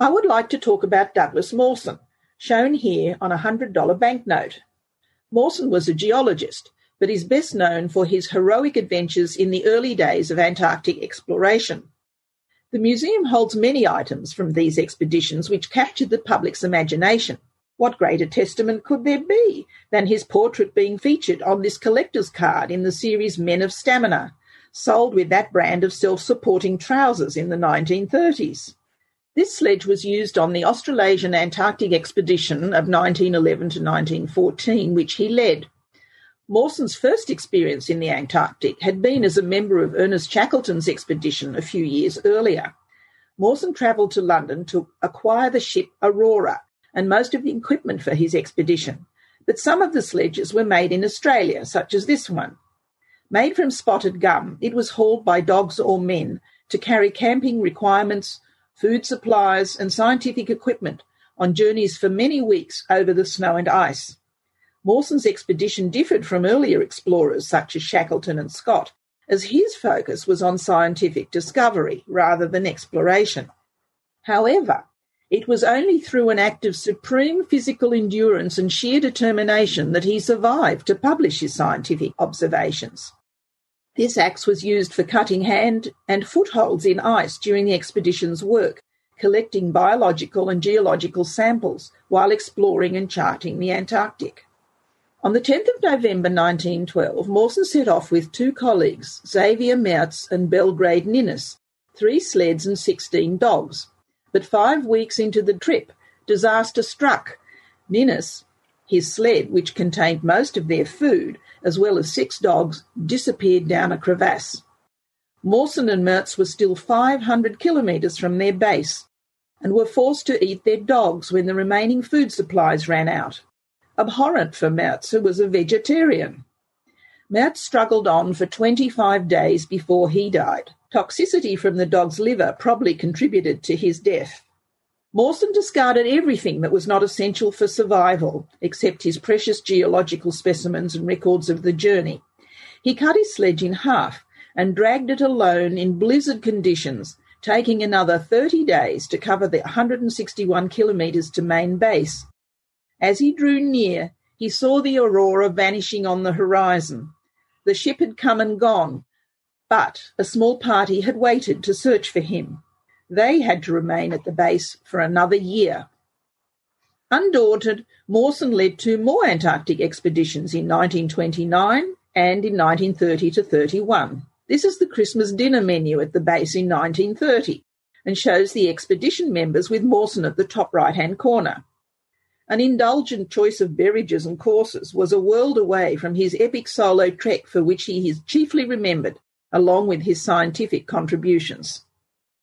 I would like to talk about Douglas Mawson, shown here on a $100 banknote. Mawson was a geologist, but is best known for his heroic adventures in the early days of Antarctic exploration. The museum holds many items from these expeditions which captured the public's imagination. What greater testament could there be than his portrait being featured on this collector's card in the series Men of Stamina, sold with that brand of self supporting trousers in the 1930s? This sledge was used on the Australasian Antarctic expedition of 1911 to 1914, which he led. Mawson's first experience in the Antarctic had been as a member of Ernest Shackleton's expedition a few years earlier. Mawson travelled to London to acquire the ship Aurora and most of the equipment for his expedition, but some of the sledges were made in Australia, such as this one. Made from spotted gum, it was hauled by dogs or men to carry camping requirements, food supplies, and scientific equipment on journeys for many weeks over the snow and ice. Mawson's expedition differed from earlier explorers such as Shackleton and Scott, as his focus was on scientific discovery rather than exploration. However, it was only through an act of supreme physical endurance and sheer determination that he survived to publish his scientific observations. This axe was used for cutting hand and footholds in ice during the expedition's work, collecting biological and geological samples while exploring and charting the Antarctic. On the 10th of November 1912, Mawson set off with two colleagues, Xavier Mertz and Belgrave Ninnis, three sleds and 16 dogs. But five weeks into the trip, disaster struck. Ninnis, his sled, which contained most of their food, as well as six dogs, disappeared down a crevasse. Mawson and Mertz were still 500 kilometres from their base and were forced to eat their dogs when the remaining food supplies ran out abhorrent for Mertz, who was a vegetarian. Mertz struggled on for 25 days before he died. Toxicity from the dog's liver probably contributed to his death. Mawson discarded everything that was not essential for survival, except his precious geological specimens and records of the journey. He cut his sledge in half and dragged it alone in blizzard conditions, taking another 30 days to cover the 161 kilometres to main base. As he drew near, he saw the aurora vanishing on the horizon. The ship had come and gone, but a small party had waited to search for him. They had to remain at the base for another year. Undaunted, Mawson led two more Antarctic expeditions in 1929 and in 1930 to 31. This is the Christmas dinner menu at the base in 1930 and shows the expedition members with Mawson at the top right hand corner. An indulgent choice of beverages and courses was a world away from his epic solo trek for which he is chiefly remembered, along with his scientific contributions.